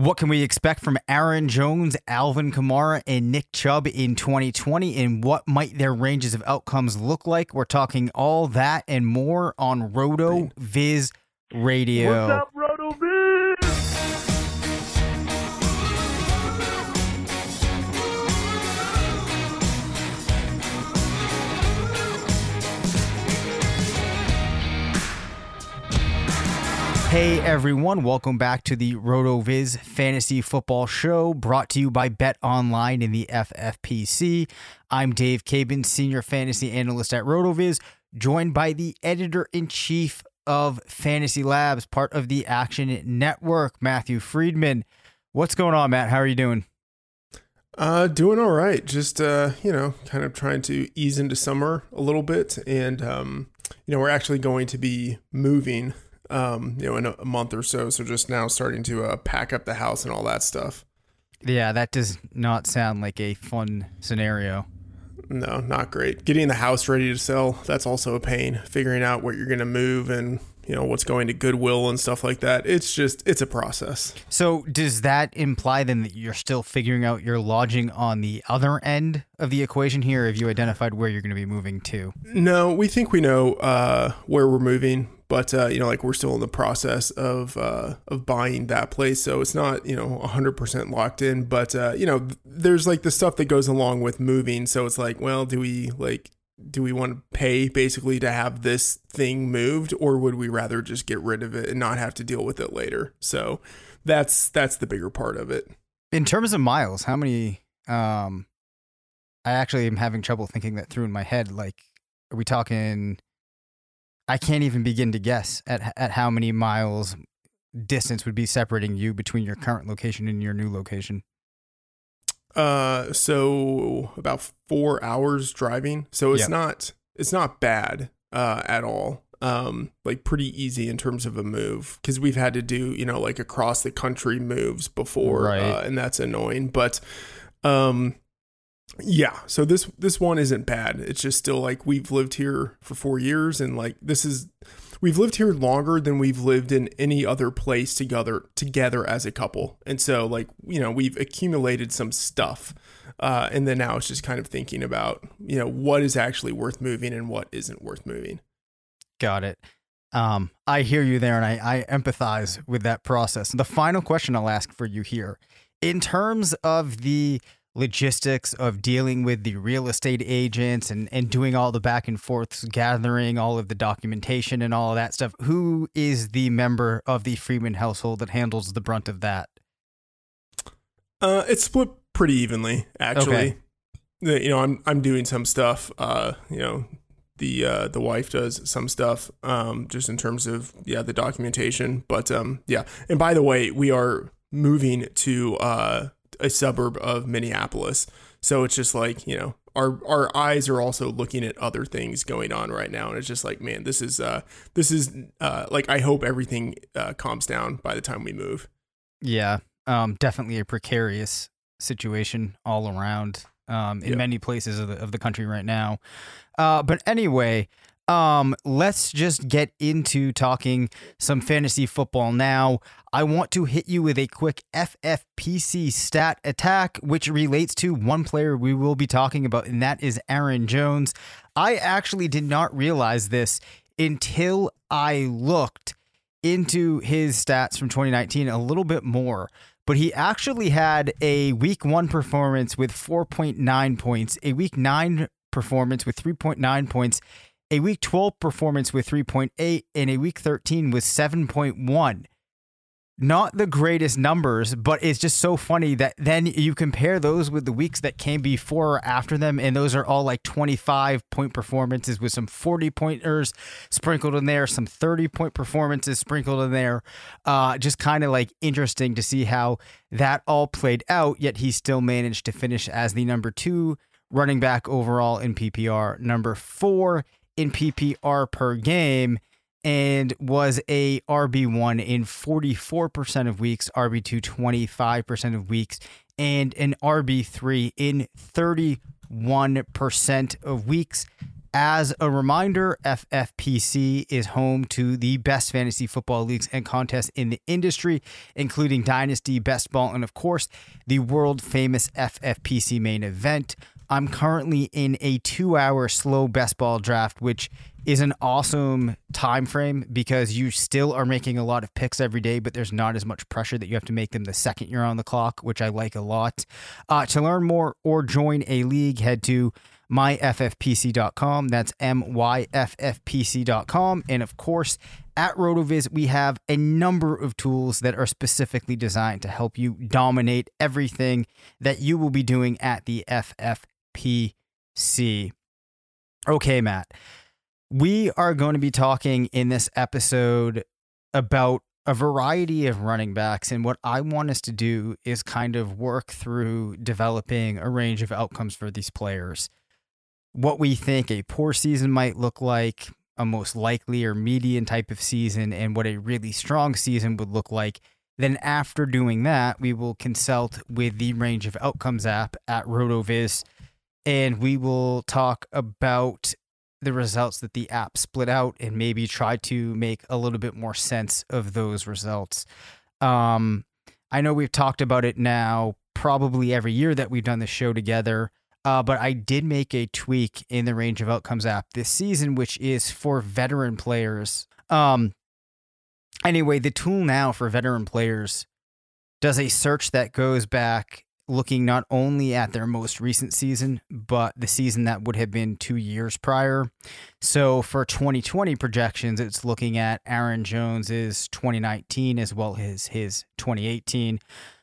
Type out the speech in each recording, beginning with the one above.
What can we expect from Aaron Jones, Alvin Kamara, and Nick Chubb in 2020? And what might their ranges of outcomes look like? We're talking all that and more on RotoViz Radio. What's up, Hey everyone, welcome back to the RotoViz Fantasy Football Show brought to you by Bet Online and the FFPC. I'm Dave Caban, Senior Fantasy Analyst at RotoViz, joined by the Editor in Chief of Fantasy Labs, part of the Action Network, Matthew Freedman. What's going on, Matt? How are you doing? Uh, doing all right. Just uh, you know, kind of trying to ease into summer a little bit, and um, you know, we're actually going to be moving um, you know, in a, a month or so. So just now starting to uh, pack up the house and all that stuff. Yeah, that does not sound like a fun scenario. No, not great. Getting the house ready to sell, that's also a pain. Figuring out what you're going to move and, you know, what's going to Goodwill and stuff like that. It's just, it's a process. So, does that imply then that you're still figuring out your lodging on the other end of the equation here? Have you identified where you're going to be moving to? No, we think we know uh, where we're moving, but uh, you know, like we're still in the process of uh, of buying that place, so it's not you know 100% locked in. But uh, you know, there's like the stuff that goes along with moving, so it's like, well, do we like do we want to pay basically to have this thing moved, or would we rather just get rid of it and not have to deal with it later? So that's that's the bigger part of it. In terms of miles, how many? Um, I actually am having trouble thinking that through in my head. Like, are we talking? I can't even begin to guess at at how many miles distance would be separating you between your current location and your new location. Uh, so about four hours driving. So it's Yep. not it's not bad uh at all. Um, like pretty easy in terms of a move because we've had to do you know like across the country moves before, Right. uh, and that's annoying. But um, yeah. So this this one isn't bad. It's just still like we've lived here for four years, and like this is we've lived here longer than we've lived in any other place together together as a couple and so like you know we've accumulated some stuff uh, and then now it's just kind of thinking about you know what is actually worth moving and what isn't worth moving Got it. Um, I hear you there, and I, I empathize with that process. The final question I'll ask for you here, in terms of the logistics of dealing with the real estate agents and, and doing all the back and forths, gathering all of the documentation and all of that stuff, who is the member of the Freedman household that handles the brunt of that? uh, it's split pretty evenly actually Okay. You know i'm i'm doing some stuff uh you know the uh the wife does some stuff um just in terms of yeah the documentation but um yeah and by the way we are moving to uh a suburb of minneapolis So it's just like you know our our eyes are also looking at other things going on right now, and it's just like man, this is uh this is uh like I hope everything uh, calms down by the time we move. Yeah, um, definitely a precarious situation all around um, in Yeah. many places of the, of the country right now. Uh, but anyway, um, let's just get into talking some fantasy football now. I want to hit you with a quick FFPC stat attack, which relates to one player we will be talking about, and that is Aaron Jones. I actually did not realize this until I looked into his stats from 2019 a little bit more, but he actually had a week one performance with 4.9 points, a week nine performance with 3.9 points, a week 12 performance with 3.8, and a week 13 with 7.1. Not the greatest numbers, but it's just so funny that then you compare those with the weeks that came before or after them, and those are all like 25 point performances with some 40 pointers sprinkled in there, some 30 point performances sprinkled in there. Uh, just kind of like interesting to see how that all played out, yet he still managed to finish as the number two running back overall in PPR, number four in PPR per game, and was a RB1 in 44% of weeks, RB2 25% of weeks, and an RB3 in 31% of weeks. As a reminder, FFPC is home to the best fantasy football leagues and contests in the industry, including Dynasty, Best Ball, and of course, the world famous FFPC main event. I'm currently in a two hour slow best ball draft, which is an awesome time frame because you still are making a lot of picks every day, but there's not as much pressure that you have to make them the second you're on the clock, which I like a lot. Uh, to learn more or join a league, head to myffpc.com. That's myffpc.com. And of course, at RotoViz, we have a number of tools that are specifically designed to help you dominate everything that you will be doing at the FFPC. Okay, Matt. We are going to be talking in this episode about a variety of running backs. And what I want us to do is kind of work through developing a range of outcomes for these players. What we think a poor season might look like, a most likely or median type of season, and what a really strong season would look like. Then, after doing that, we will consult with the range of outcomes app at RotoViz, and we will talk about the results that the app split out and maybe try to make a little bit more sense of those results. Um, I know we've talked about it now probably every year that we've done the show together. Uh, but I did make a tweak in the range of outcomes app this season, which is for veteran players. Um, anyway, the tool now for veteran players does a search that goes back looking not only at their most recent season, but the season that would have been two years prior. So for 2020 projections, it's looking at Aaron Jones's 2019 as well as his 2018.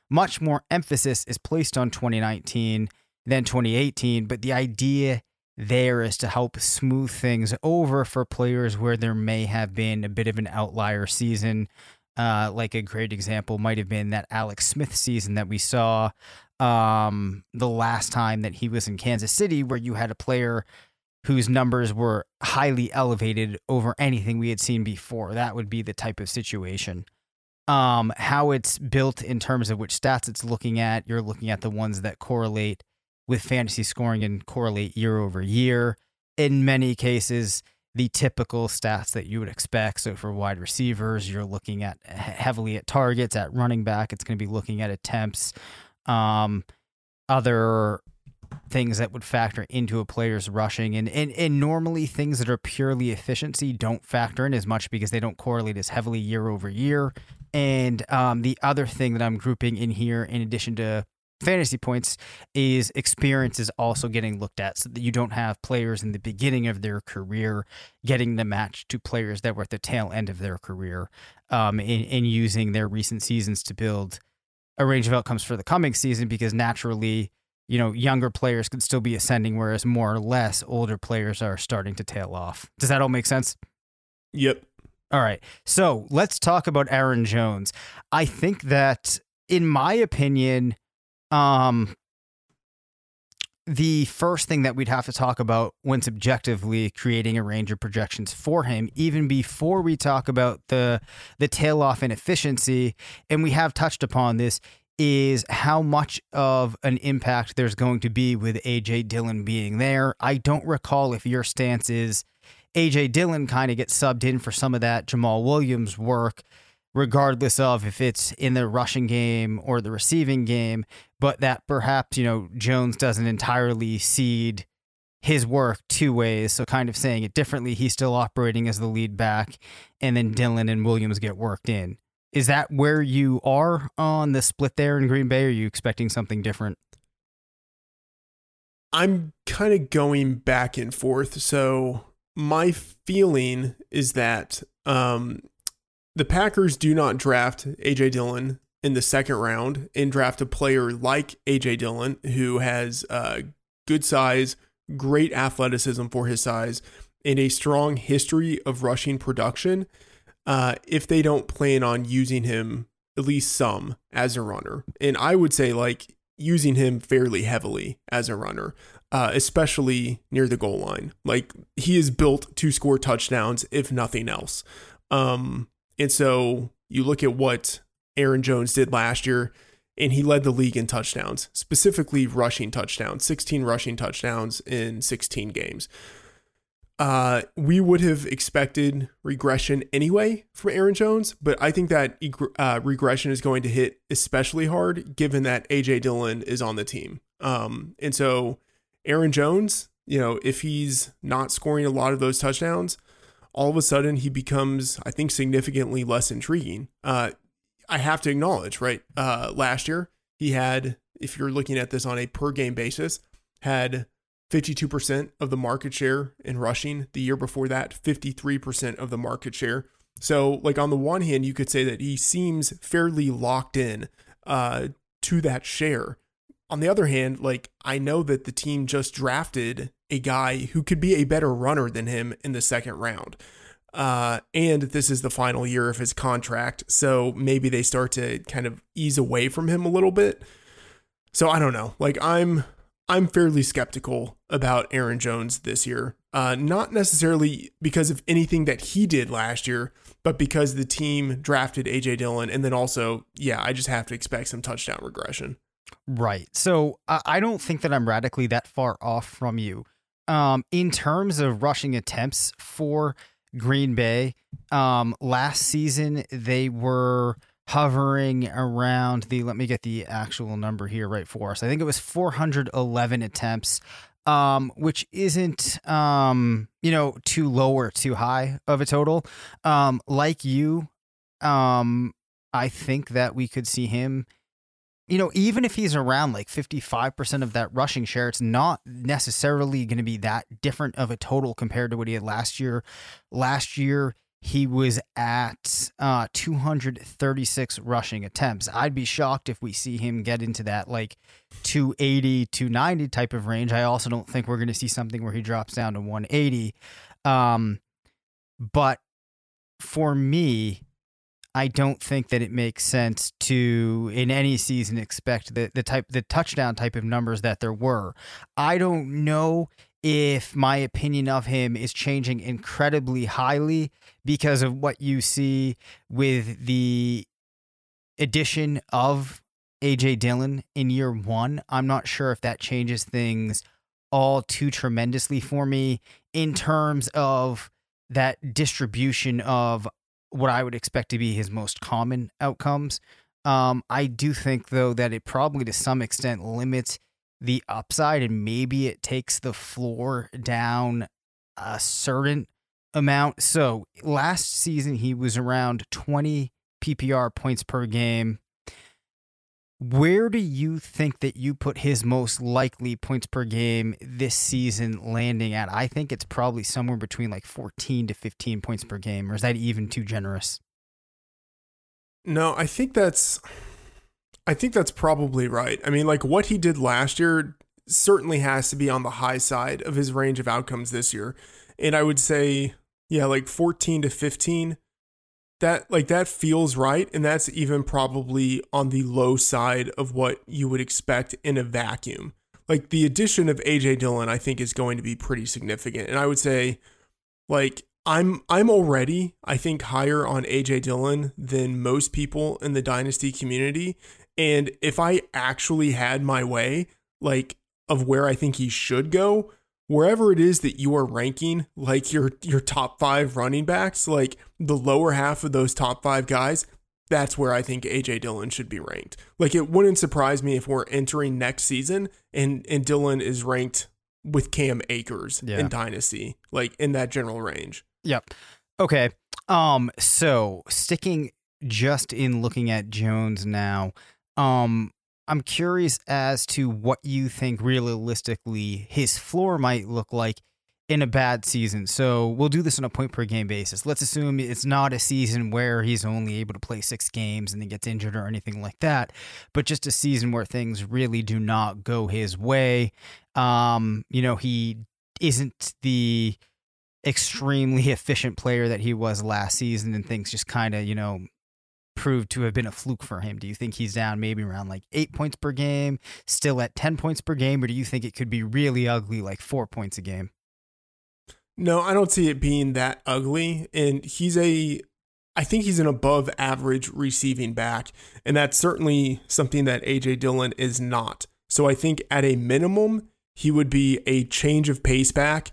Much more emphasis is placed on 2019 than 2018, but the idea there is to help smooth things over for players where there may have been a bit of an outlier season. Uh, like a great example might have been that Alex Smith season that we saw um, the last time that he was in Kansas City, where you had a player whose numbers were highly elevated over anything we had seen before. That would be the type of situation. Um, how it's built in terms of which stats it's looking at, you're looking at the ones that correlate with fantasy scoring and correlate year over year. In many cases, the typical stats that you would expect. So for wide receivers, you're looking at heavily at targets. At running back, it's going to be looking at attempts. Um, other things that would factor into a player's rushing and, and and normally things that are purely efficiency don't factor in as much because they don't correlate as heavily year over year. And um, the other thing that I'm grouping in here, in addition to fantasy points is experience is also getting looked at so that you don't have players in the beginning of their career getting the match to players that were at the tail end of their career um, in, in using their recent seasons to build a range of outcomes for the coming season because naturally you know younger players could still be ascending whereas more or less older players are starting to tail off does that all make sense Yep. all right. So let's talk about Aaron Jones. I think that, in my opinion, um, the first thing that we'd have to talk about when subjectively creating a range of projections for him, even before we talk about the the tail off in efficiency, and we have touched upon this, is how much of an impact there's going to be with AJ Dillon being there. I don't recall if your stance is AJ Dillon kind of gets subbed in for some of that Jamaal Williams work, regardless of if it's in the rushing game or the receiving game, but that perhaps, you know, Jones doesn't entirely cede his work two ways. So, kind of saying it differently, he's still operating as the lead back, and then Dillon and Williams get worked in. Is that where you are on the split there in Green Bay? Are you expecting something different? I'm kind of going back and forth. So my feeling is that um, the Packers do not draft AJ Dillon in the second round and draft a player like AJ Dillon who has uh, good size, great athleticism for his size, and a strong history of rushing production. Uh, if they don't plan on using him at least some as a runner, and I would say like using him fairly heavily as a runner, uh, especially near the goal line. Like he is built to score touchdowns, if nothing else. Um, and so you look at what Aaron Jones did last year, and he led the league in touchdowns, specifically rushing touchdowns, 16 rushing touchdowns in 16 games. Uh, we would have expected regression anyway from Aaron Jones, but I think that uh, regression is going to hit especially hard given that AJ Dillon is on the team. Um, and so Aaron Jones, you know, if he's not scoring a lot of those touchdowns, all of a sudden he becomes, I think, significantly less intriguing. Uh, I have to acknowledge, right? Uh, last year he had, if you're looking at this on a per game basis, had 52% of the market share in rushing. The year before that, 53% of the market share. So, like on the one hand, you could say that he seems fairly locked in uh, to that share. On the other hand, like I know that the team just drafted a guy who could be a better runner than him in the second round. Uh, and this is the final year of his contract. So maybe they start to kind of ease away from him a little bit. So I don't know. Like I'm I'm fairly skeptical about Aaron Jones this year. Uh, not necessarily because of anything that he did last year, but because the team drafted AJ Dillon, and then also, yeah, I just have to expect some touchdown regression. Right. So I don't think that I'm radically that far off from you. Um, in terms of rushing attempts for Green Bay, um, last season they were hovering around the let me get the actual number here right for us. I think it was 411 attempts. Um, which isn't um, you know, too low or too high of a total. Um, like you, um, I think that we could see him you know, even if he's around like 55% of that rushing share, it's not necessarily going to be that different of a total compared to what he had last year. Last year, he was at uh, 236 rushing attempts. I'd be shocked if we see him get into that like 280, 290 type of range. I also don't think we're going to see something where he drops down to 180. Um, but for me, I don't think that it makes sense to in any season expect the the type the touchdown type of numbers that there were. I don't know if my opinion of him is changing incredibly highly because of what you see with the addition of AJ Dillon in year one. I'm not sure if that changes things all too tremendously for me in terms of that distribution of what I would expect to be his most common outcomes. Um, I do think, though, that it probably to some extent limits the upside and maybe it takes the floor down a certain amount. So last season, he was around 20 PPR points per game. Where do you think that you put his most likely points per game this season landing at? I think it's probably somewhere between like 14 to 15 points per game, or is that even too generous? No, I think that's I think that's probably right. I mean, like what he did last year certainly has to be on the high side of his range of outcomes this year. And I would say, yeah, like 14 to 15 that like that feels right and that's even probably on the low side of what you would expect in a vacuum like the addition of AJ Dillon, I think is going to be pretty significant. And I would say, like, I'm I'm already I think higher on AJ Dillon than most people in the dynasty community. And if I actually had my way, like of where I think he should go, wherever it is that you are ranking like your your top 5 running backs, like the lower half of those top 5 guys, that's where I think AJ Dillon should be ranked. Like it wouldn't surprise me if we're entering next season and and Dillon is ranked with Cam Akers Yeah. in dynasty, like in that general range. Yep. Okay. Um. So sticking just in looking at Jones now, um, I'm curious as to what you think realistically his floor might look like in a bad season. So we'll do this on a point per game basis. Let's assume it's not a season where he's only able to play six games and then gets injured or anything like that, but just a season where things really do not go his way. Um, you know, he isn't the extremely efficient player that he was last season and things just kind of, you know, proved to have been a fluke for him. Do you think he's down maybe around like eight points per game, still at 10 points per game, or do you think it could be really ugly, like four points a game? No, I don't see it being that ugly. And he's a, I think he's an above average receiving back. And that's certainly something that AJ Dillon is not. So I think at a minimum, he would be a change of pace back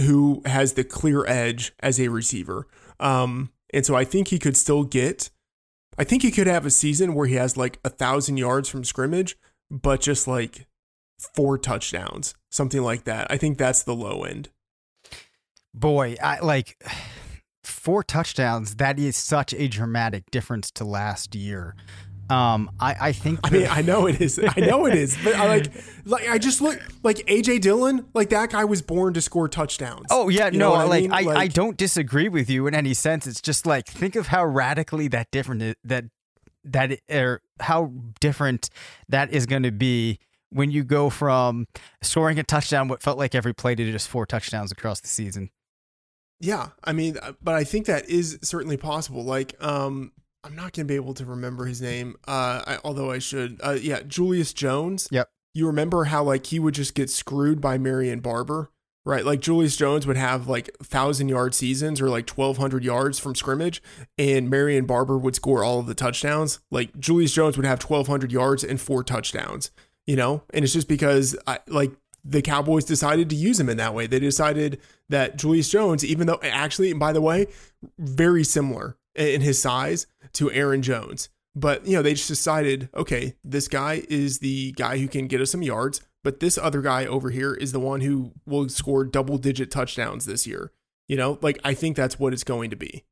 who has the clear edge as a receiver. Um, and so I think he could still get, I think he could have a season where he has like a thousand yards from scrimmage, but just like four touchdowns, something like that. I think that's the low end. Boy, I like four touchdowns. That is such a dramatic difference to last year. Um, I, I think. I mean, I know it is. I know it is. But I like, like I just look like AJ Dillon. Like that guy was born to score touchdowns. Oh yeah, You no, like mean? I, I don't disagree with you in any sense. It's just like think of how radically that different that that or how different that is going to be when you go from scoring a touchdown what felt like every play to just four touchdowns across the season. Yeah, I mean, uh, but I think that is certainly possible. Like, um, I'm not gonna be able to remember his name. Uh, I, although I should. Uh, yeah, Julius Jones. Yep. You remember how like he would just get screwed by Marion Barber, right? Like Julius Jones would have like thousand yard seasons or like 1,200 yards from scrimmage, and Marion Barber would score all of the touchdowns. Like Julius Jones would have 1,200 yards and four touchdowns. You know, and it's just because I like the Cowboys decided to use him in that way. They decided that Julius Jones, even though actually, by the way, very similar in his size to Aaron Jones. But, you know, they just decided, okay, this guy is the guy who can get us some yards, but this other guy over here is the one who will score double digit touchdowns this year. You know, like I think that's what it's going to be.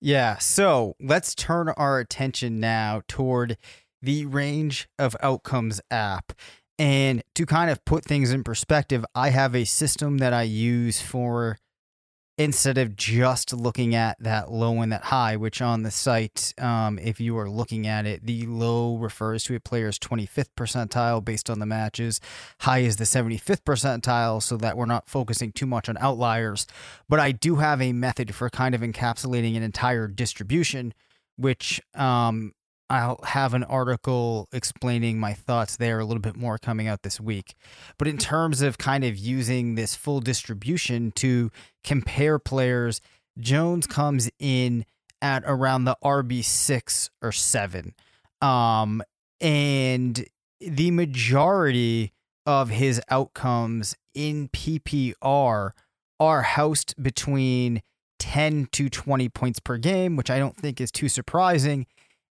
Yeah, so let's turn our attention now toward the range of outcomes app. And to kind of put things in perspective, I have a system that I use for instead of just looking at that low and that high, which on the site, um, if you are looking at it, the low refers to a player's 25th percentile based on the matches. High is the 75th percentile, so that we're not focusing too much on outliers. But I do have a method for kind of encapsulating an entire distribution, which um, I'll have an article explaining my thoughts there a little bit more coming out this week. But in terms of kind of using this full distribution to compare players, Jones comes in at around the RB6 or 7. Um, and the majority of his outcomes in PPR are housed between 10 to 20 points per game, which I don't think is too surprising.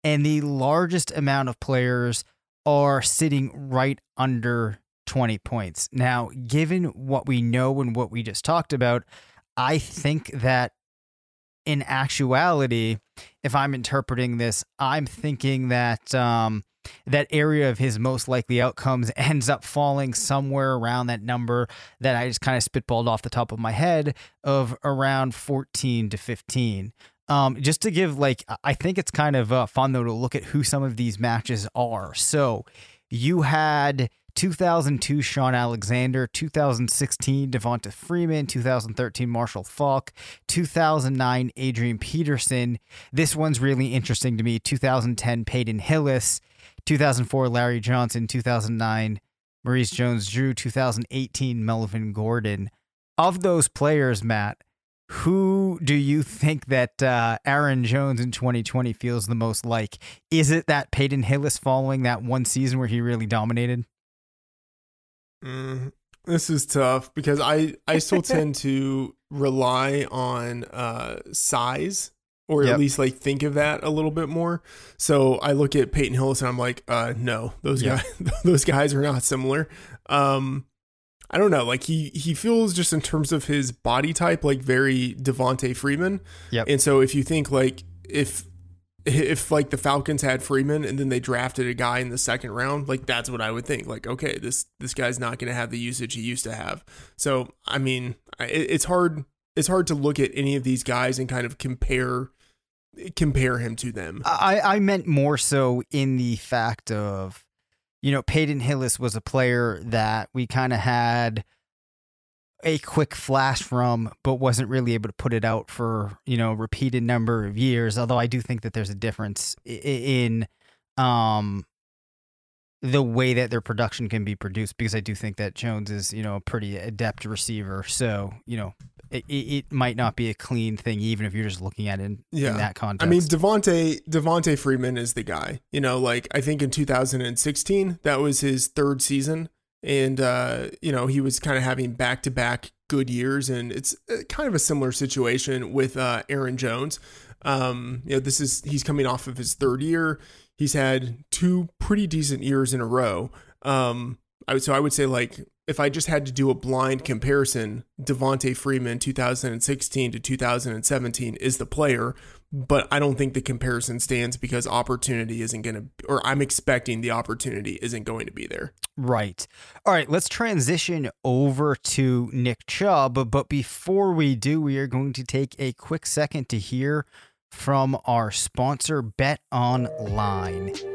And the largest amount of players are sitting right under 20 points. Now, given what we know and what we just talked about, I think that in actuality, if I'm interpreting this, I'm thinking that um, that area of his most likely outcomes ends up falling somewhere around that number that I just kind of spitballed off the top of my head of around 14 to 15. Um, just to give like, I think it's kind of uh, fun though to look at who some of these matches are. So you had 2002 Shaun Alexander, 2016 Devonta Freeman, 2013 Marshall Faulk, 2009 Adrian Peterson. This one's really interesting to me. 2010 Peyton Hillis, 2004 Larry Johnson, 2009 Maurice Jones Drew, 2018 Melvin Gordon. Of those players, Matt, who do you think that uh, Aaron Jones in 2020 feels the most like? Is it that Peyton Hillis following that one season where he really dominated? Mm, this is tough because I I still tend to rely on uh, size or Yep. at least like think of that a little bit more. So I look at Peyton Hillis and I'm like, uh, no, those Yeah. guys those guys are not similar. Um, I don't know. Like he he feels just in terms of his body type like very Devonta Freeman. Yep. And so if you think like if if like the Falcons had Freeman and then they drafted a guy in the second round, like that's what I would think. Like, okay, this this guy's not going to have the usage he used to have. So, I mean, it, it's hard it's hard to look at any of these guys and kind of compare compare him to them. I, I meant more so in the fact of, you know, Peyton Hillis was a player that we kind of had a quick flash from, but wasn't really able to put it out for, you know, repeated number of years. Although I do think that there's a difference in um the way that their production can be produced because I do think that Jones is, you know, a pretty adept receiver. So, you know, it, it, might not be a clean thing even if you're just looking at it in, Yeah. in that context. I mean, Devonta Devonta Freeman is the guy. You know, like I think in 2016 that was his third season, and uh, you know he was kind of having back to back good years, and it's uh, kind of a similar situation with uh, Aaron Jones. Um, you know, this is he's coming off of his third year. He's had two pretty decent years in a row. Um, I so I would say like if I just had to do a blind comparison, Devonta Freeman 2016 to 2017 is the player, but I don't think the comparison stands because opportunity isn't going to, or I'm expecting the opportunity isn't going to be there. Right. All right, let's transition over to Nick Chubb. But before we do, we are going to take a quick second to hear from our sponsor, Bet Online.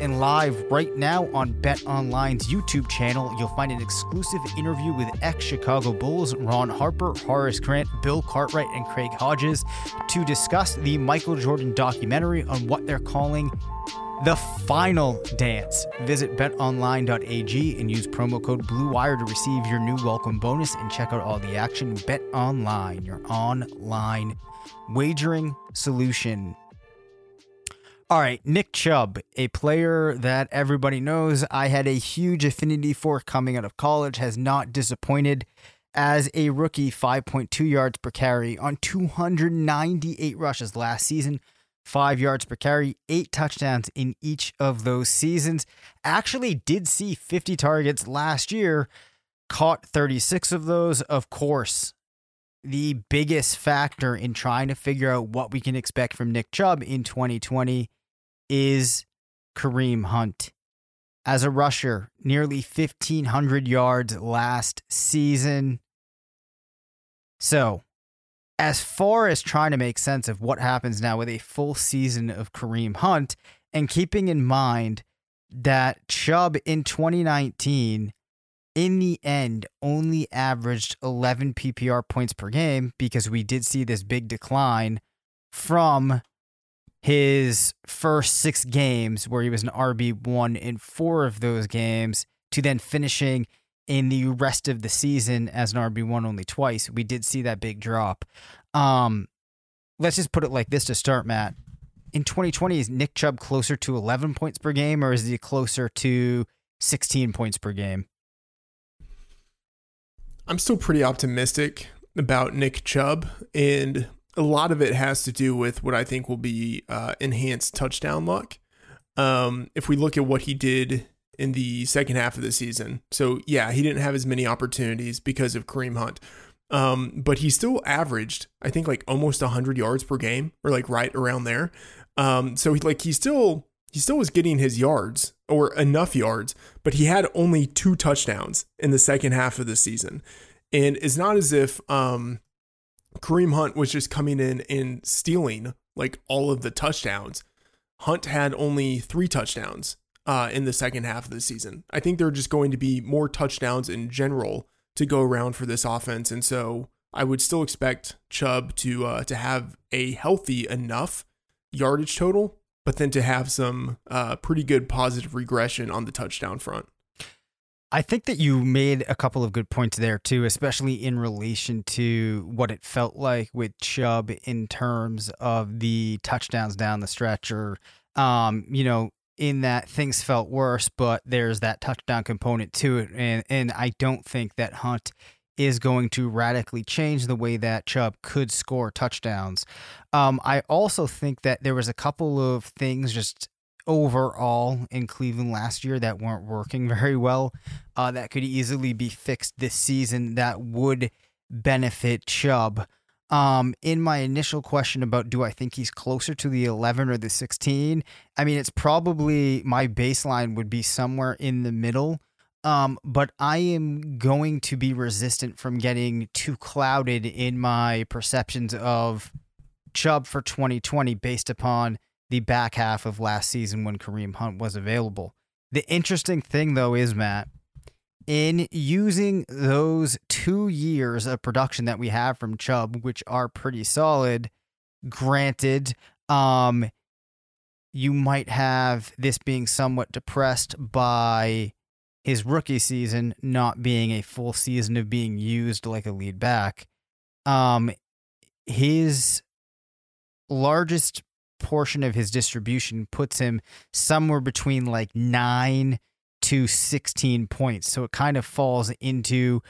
And live right now on Bet Online's YouTube channel, you'll find an exclusive interview with ex Chicago Bulls Ron Harper, Horace Grant, Bill Cartwright, and Craig Hodges to discuss the Michael Jordan documentary on what they're calling the final dance. Visit betonline.ag and use promo code BLUEWIRE to receive your new welcome bonus and check out all the action. Bet Online, your online wagering solution. All right, Nick Chubb, a player that everybody knows I had a huge affinity for coming out of college, has not disappointed as a rookie, 5.2 yards per carry on 298 rushes last season, 5 yards per carry, 8 touchdowns in each of those seasons. Actually did see 50 targets last year, caught 36 of those. Of course, the biggest factor in trying to figure out what we can expect from Nick Chubb in 2020 is Kareem Hunt. As a rusher, nearly 1,500 yards last season. So, as far as trying to make sense of what happens now with a full season of Kareem Hunt, and keeping in mind that Chubb in 2019 in the end only averaged 11 PPR points per game because we did see this big decline from his first six games where he was an RB1 in four of those games to then finishing in the rest of the season as an RB1 only twice. We did see that big drop. Um, let's just put it like this to start, Matt. In 2020, is Nick Chubb closer to 11 points per game or is he closer to 16 points per game? I'm still pretty optimistic about Nick Chubb, and a lot of it has to do with what I think will be uh, enhanced touchdown luck. Um, if we look at what he did in the second half of the season, so yeah, he didn't have as many opportunities because of Kareem Hunt, um, but he still averaged, I think, like almost 100 yards per game, or like right around there. Um, so he, like he still he still was getting his yards or enough yards, but he had only two touchdowns in the second half of the season. And it's not as if um, Kareem Hunt was just coming in and stealing like all of the touchdowns. Hunt had only three touchdowns uh, in the second half of the season. I think there are just going to be more touchdowns in general to go around for this offense, and so I would still expect Chubb to uh, to have a healthy enough yardage total, but then to have some uh, pretty good positive regression on the touchdown front. I think that you made a couple of good points there too, especially in relation to what it felt like with Chubb in terms of the touchdowns down the stretch or um, you know, in that things felt worse, but there's that touchdown component to it. And and I don't think that Hunt is going to radically change the way that Chubb could score touchdowns. Um, I also think that there was a couple of things just overall in Cleveland last year that weren't working very well uh, that could easily be fixed this season that would benefit Chubb. Um, in my initial question about do I think he's closer to the 11 or the 16, I mean, it's probably my baseline would be somewhere in the middle. Um, but I am going to be resistant from getting too clouded in my perceptions of Chubb for 2020 based upon the back half of last season when Kareem Hunt was available. The interesting thing, though, is Matt, in using those two years of production that we have from Chubb, which are pretty solid, granted, um, you might have this being somewhat depressed by his rookie season not being a full season of being used like a lead back. Um, his largest portion of his distribution puts him somewhere between like nine to 16 points. So it kind of falls into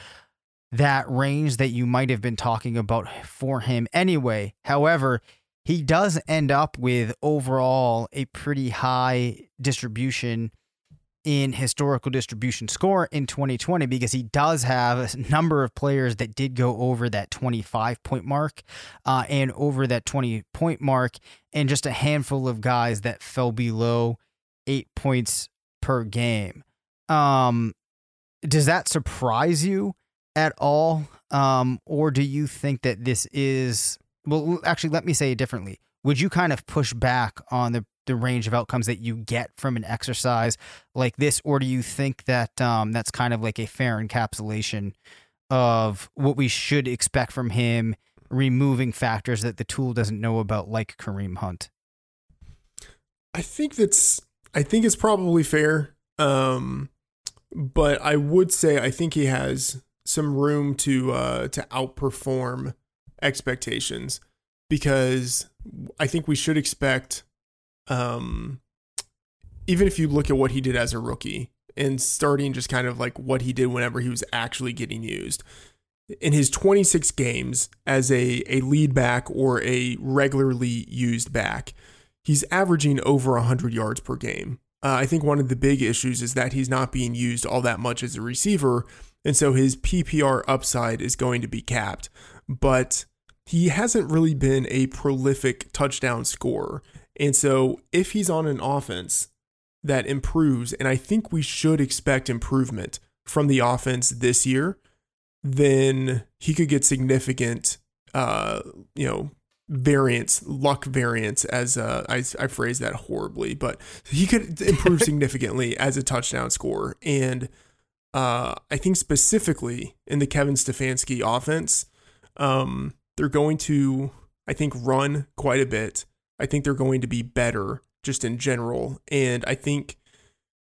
that range that you might have been talking about for him anyway. However, he does end up with overall a pretty high distribution in historical distribution score in 2020 because he does have a number of players that did go over that 25 point mark uh, and over that 20 point mark, and just a handful of guys that fell below eight points per game. Um, does that surprise you at all? Um, or do you think that this is, well, actually, let me say it differently. Would you kind of push back on the the range of outcomes that you get from an exercise like this, or do you think that um, that's kind of like a fair encapsulation of what we should expect from him, removing factors that the tool doesn't know about, like Kareem Hunt? I think that's I think it's probably fair. Um, but I would say I think he has some room to uh, to outperform expectations because I think we should expect um, even if you look at what he did as a rookie and starting just kind of like what he did whenever he was actually getting used. In his 26 games as a, a lead back or a regularly used back, he's averaging over 100 yards per game. Uh, I think one of the big issues is that he's not being used all that much as a receiver, and so his PPR upside is going to be capped. But he hasn't really been a prolific touchdown scorer. And so if he's on an offense that improves, and I think we should expect improvement from the offense this year, then he could get significant, uh, you know, variance, luck variance, as uh, I, I phrase that horribly, but he could improve significantly as a touchdown scorer. And uh, I think specifically in the Kevin Stefanski offense, um, they're going to, I think, run quite a bit. I think they're going to be better just in general. And I think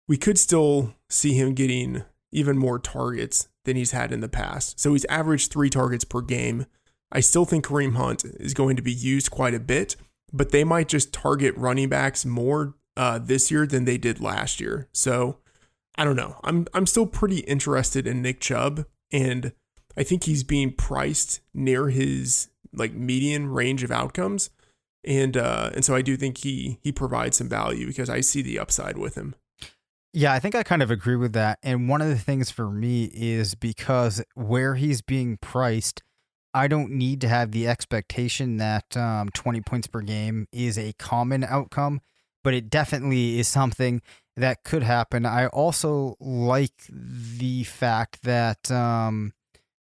we could still see him getting even more targets than he's had in the past. So he's averaged three targets per game. I still think Kareem Hunt is going to be used quite a bit, but they might just target running backs more uh, this year than they did last year. So I don't know. I'm I'm still pretty interested in Nick Chubb, and I think he's being priced near his like median range of outcomes and uh, and so I do think he he provides some value because I see the upside with him. Yeah, I think I kind of agree with that. And one of the things for me is because where he's being priced, I don't need to have the expectation that um, 20 points per game is a common outcome, but it definitely is something that could happen. I also like the fact that um,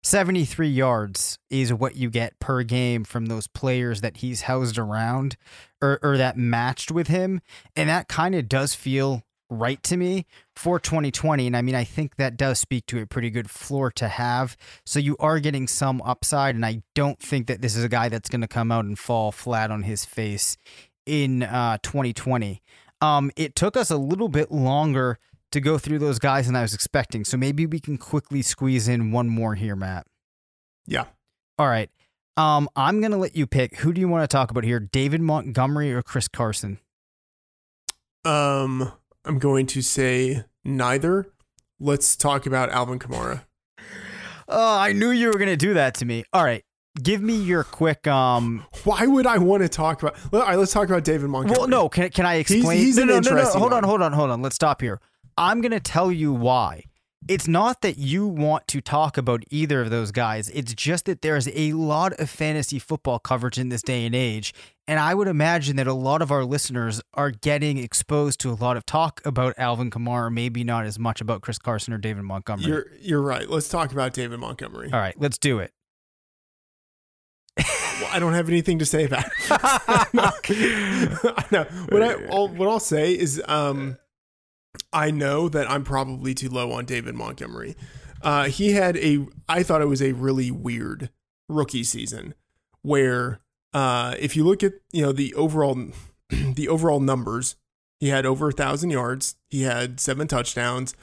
73 yards is what you get per game from those players that he's housed around or, or that matched with him. And that kind of does feel right to me for 2020. And I mean, I think that does speak to a pretty good floor to have. So you are getting some upside. And I don't think that this is a guy that's going to come out and fall flat on his face in uh, 2020. Um, it took us a little bit longer to go through those guys than I was expecting. So maybe we can quickly squeeze in one more here, Matt. Yeah. All right. Um, I'm gonna let you pick. Who do you want to talk about here? David Montgomery or Chris Carson? Um, I'm going to say neither. Let's talk about Alvin Kamara. Oh, I knew you were gonna do that to me. All right. Give me your quick um Why would I want to talk about? All right, let's talk about David Montgomery. Well, no, can can I explain? he's no, an no, no, no, interesting Hold on, hold on, hold on. Let's stop here. I'm going to tell you why. It's not that you want to talk about either of those guys. It's just that there's a lot of fantasy football coverage in this day and age. And I would imagine that a lot of our listeners are getting exposed to a lot of talk about Alvin Kamara, maybe not as much about Chris Carson or David Montgomery. You're you're right. Let's talk about David Montgomery. All right, let's do it. Well, I don't have anything to say about it. no, what I all, what I'll say is, um, I know that I'm probably too low on David Montgomery. Uh, he had a, I thought it was a really weird rookie season, where uh, if you look at you know the overall the overall numbers, he had over a thousand yards, he had seven touchdowns,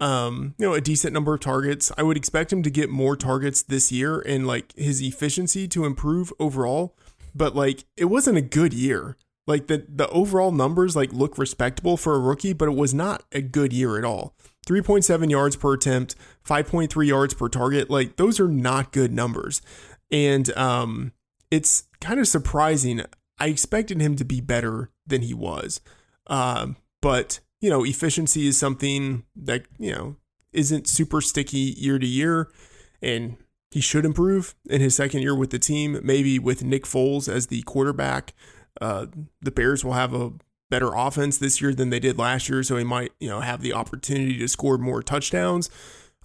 um, you know, a decent number of targets. I would expect him to get more targets this year and like his efficiency to improve overall. But like it wasn't a good year. Like the the overall numbers like look respectable for a rookie, but it was not a good year at all. 3.7 yards per attempt, 5.3 yards per target. Like those are not good numbers. And um it's kind of surprising. I expected him to be better than he was. Um, but you know, efficiency is something that, you know, isn't super sticky year to year. And he should improve in his second year with the team. Maybe with Nick Foles as the quarterback, uh, the Bears will have a better offense this year than they did last year. So he might, you know, have the opportunity to score more touchdowns.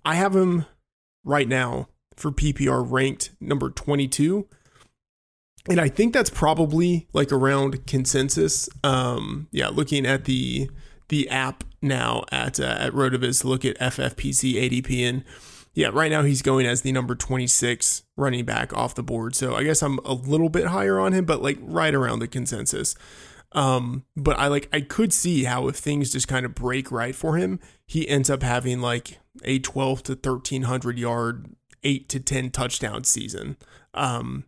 I have him right now for PPR ranked number 22 and I think that's probably like around consensus. Um, yeah, looking at the the app now at uh, at RotoViz, look at FFPC ADP, and yeah, right now he's going as the number twenty six running back off the board. So I guess I'm a little bit higher on him, but like right around the consensus. Um, but I like I could see how if things just kind of break right for him, he ends up having like a twelve to thirteen hundred yard, eight to ten touchdown season. Um,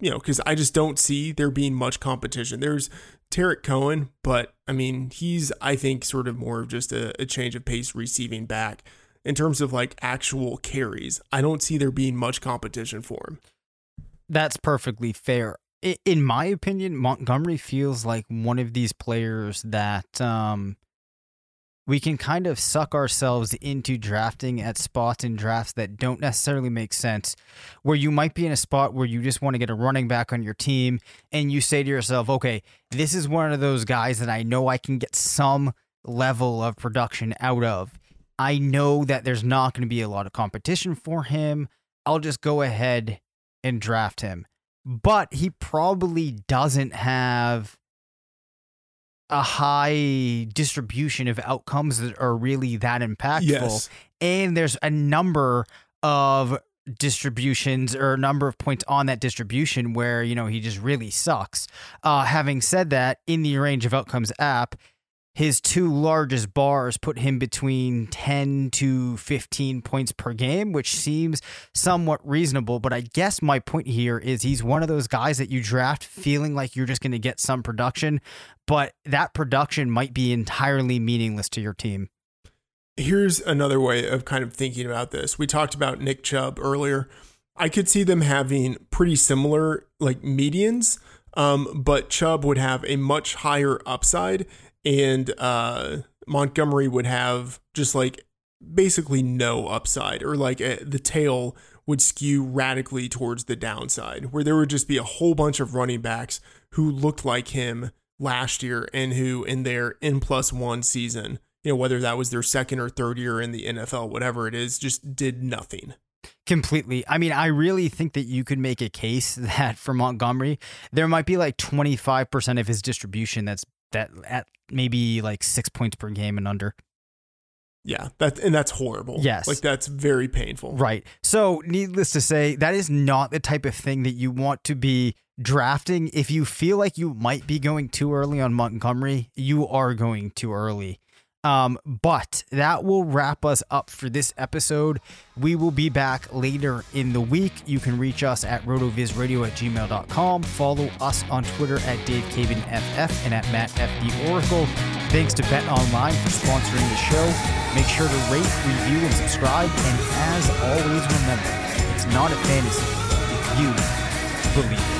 you know, because I just don't see there being much competition. There's Tarik Cohen, but I mean, he's, I think, sort of more of just a, a change of pace receiving back. In terms of like actual carries, I don't see there being much competition for him. That's perfectly fair. In my opinion, Montgomery feels like one of these players that um, we can kind of suck ourselves into drafting at spots in drafts that don't necessarily make sense. Where you might be in a spot where you just want to get a running back on your team and you say to yourself, okay, this is one of those guys that I know I can get some level of production out of. I know that there's not going to be a lot of competition for him. I'll just go ahead and draft him. But he probably doesn't have a high distribution of outcomes that are really that impactful. Yes. And there's a number of distributions or a number of points on that distribution where, you know, he just really sucks. Uh, having said that, in the range of outcomes app, his two largest bars put him between 10 to 15 points per game, which seems somewhat reasonable. But I guess my point here is he's one of those guys that you draft feeling like you're just going to get some production, but that production might be entirely meaningless to your team. Here's another way of kind of thinking about this. We talked about Nick Chubb earlier. I could see them having pretty similar like medians, um, but Chubb would have a much higher upside, and uh, Montgomery would have just like basically no upside, or like a, the tail would skew radically towards the downside, where there would just be a whole bunch of running backs who looked like him last year and who in their N plus one season, you know, whether that was their second or third year in the NFL, whatever it is, just did nothing. Completely. I mean, I really think that you could make a case that for Montgomery, there might be like 25% of his distribution that's that at maybe like six points per game and under. Yeah, that and that's horrible. Yes. like that's very painful. Right. So, needless to say, that is not the type of thing that you want to be drafting. If you feel like you might be going too early on Montgomery, you are going too early. Um, but that will wrap us up for this episode. We will be back later in the week. You can reach us at rotovizradio at gmail.com. Follow us on Twitter at DaveCabanFF and at MattFtheOracle. Thanks to BetOnline for sponsoring the show. Make sure to rate, review, and subscribe. And as always, remember, it's not a fantasy if you believe it.